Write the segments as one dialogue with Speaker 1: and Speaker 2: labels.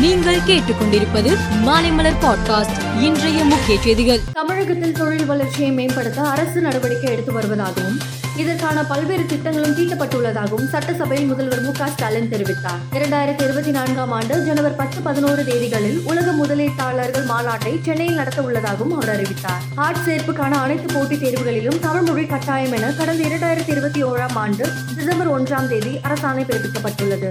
Speaker 1: நீங்கள் கேட்டுக்கொண்டிருப்பது மாலைமலர் பாட்காஸ்ட் இன்றைய முக்கிய செய்திகள்.
Speaker 2: தமிழகத்தில் தொழில் வளர்ச்சியை மேம்படுத்த அரசு நடவடிக்கை எடுத்து வருவதாகவும் இதற்கான பல்வேறு திட்டங்களும் தீட்டப்பட்டுள்ளதாகவும் சட்டசபையில் முதல்வர் மு க ஸ்டாலின் தெரிவித்தார். இரண்டாயிரத்தி இருபத்தி நான்காம் ஆண்டு ஜனவரி பத்து பதினோரு தேதிகளில் உலக முதலீட்டாளர்கள் மாநாட்டை சென்னையில் நடத்த உள்ளதாகவும் அவர் அறிவித்தார். ஆட் சேர்ப்புக்கான அனைத்து போட்டித் தேர்வுகளிலும் தமிழ் மொழி கட்டாயம் என கடந்த இரண்டாயிரத்தி இருபத்தி ஓராம் ஆண்டு டிசம்பர் ஒன்றாம் தேதி அரசாணை பிறப்பிக்கப்பட்டுள்ளது.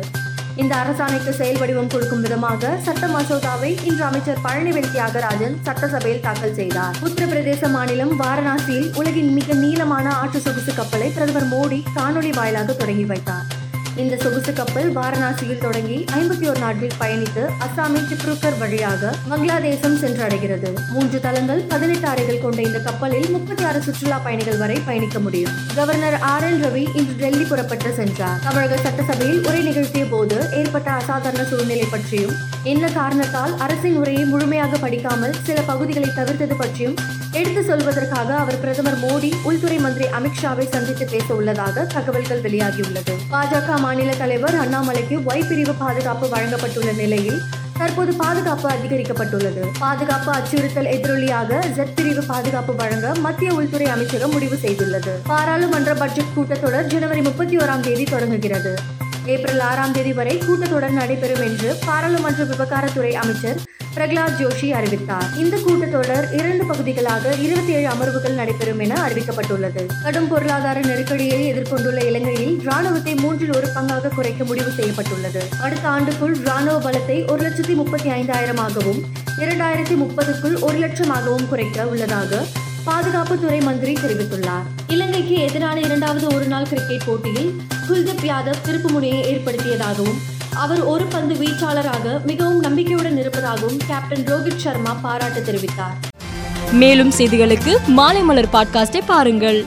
Speaker 2: இந்த அரசாணைக்கு செயல் வடிவம் கொடுக்கும் விதமாக சட்ட மசோதாவை இன்று அமைச்சர் பழனிவேல் தியாகராஜன் சட்டசபையில் தாக்கல் செய்தார். உத்தரப்பிரதேச மாநிலம் வாரணாசியில் உலகின் மிக நீளமான ஆற்று சொகுசு கப்பலை பிரதமர் மோடி காணொலி வாயிலாக தொடங்கி வைத்தார். இந்த சொகுசு கப்பல் வாரணாசியில் தொடங்கி ஐம்பத்தி ஒரு நாட்கள் பயணித்து அஸ்ஸாமின் திப்ருக்கர் வழியாக பங்களாதேசம் சென்றடைகிறது. மூன்று தளங்கள் பதினெட்டு அறைகள் கொண்ட இந்த கப்பலில் முப்பத்தி ஆறு சுற்றுலா பயணிகள் வரை பயணிக்க முடியும். கவர்னர் ஆர் என் ரவி இன்று டெல்லி புறப்பட்டு சென்றார். தமிழக சட்டசபையில் உரை நிகழ்த்திய போது ஏற்பட்ட அசாதாரண சூழ்நிலை பற்றியும் என்ன காரணத்தால் அரசின் உரையை முழுமையாக படிக்காமல் சில பகுதிகளை தவிர்த்தது பற்றியும் எடுத்து சொல்வதற்காக அவர் பிரதமர் மோடி உள்துறை மந்திரி அமித்ஷாவை சந்தித்து பேச உள்ளதாக தகவல்கள் வெளியாகியுள்ளது. பாஜக மாநில தலைவர் அண்ணாமலைக்கு ஒய் பிரிவு பாதுகாப்பு வழங்கப்பட்டுள்ள நிலையில் தற்போது பாதுகாப்பு அதிகரிக்கப்பட்டுள்ளது. பாதுகாப்பு அச்சுறுத்தல் எதிரொலியாக ஜெட் பிரிவு பாதுகாப்பு வழங்க மத்திய உள்துறை அமைச்சகம் முடிவு செய்துள்ளது. பாராளுமன்ற பட்ஜெட் கூட்டத்தொடர் ஜனவரி முப்பத்தி ஓராம் தேதி தொடங்குகிறது. ஏப்ரல் ஆறாம் தேதி வரை கூட்டத்தொடர் நடைபெறும் என்று பாராளுமன்ற விவகாரத்துறை அமைச்சர் பிரகலாத் ஜோஷி அறிவித்தார். இந்த கூட்டத்தொடர் இரண்டு பகுதிகளாக இருபத்தி ஏழு அமர்வுகள் நடைபெறும் என அறிவிக்கப்பட்டுள்ளது. கடும் பொருளாதார நெருக்கடியை எதிர்கொண்டுள்ள இலங்கையில் ராணுவத்தை மூன்றில் ஒரு பங்காக குறைக்க முடிவு செய்யப்பட்டுள்ளது. அடுத்த ஆண்டுக்குள் ராணுவ பலத்தை ஒரு லட்சத்தி முப்பத்தி ஐந்தாயிரமாகவும் இரண்டாயிரத்தி முப்பதுக்குள் ஒரு லட்சமாகவும் குறைக்க உள்ளதாக பாதுகாப்புத்துறை மந்திரி தெரிவித்துள்ளார். இலங்கைக்கு எதிரான இரண்டாவது ஒருநாள் கிரிக்கெட் போட்டியில் குல்தீப் யாதவ் திருப்பு முனையை ஏற்படுத்தியதாகவும் அவர் ஒரு பந்து வீச்சாளராக மிகவும் நம்பிக்கையுடன் இருப்பதாகவும் கேப்டன் ரோஹித் சர்மா பாராட்டு தெரிவித்தார்.
Speaker 1: மேலும் செய்திகளுக்கு மாலைமலர் பாட்காஸ்டை பாருங்கள்.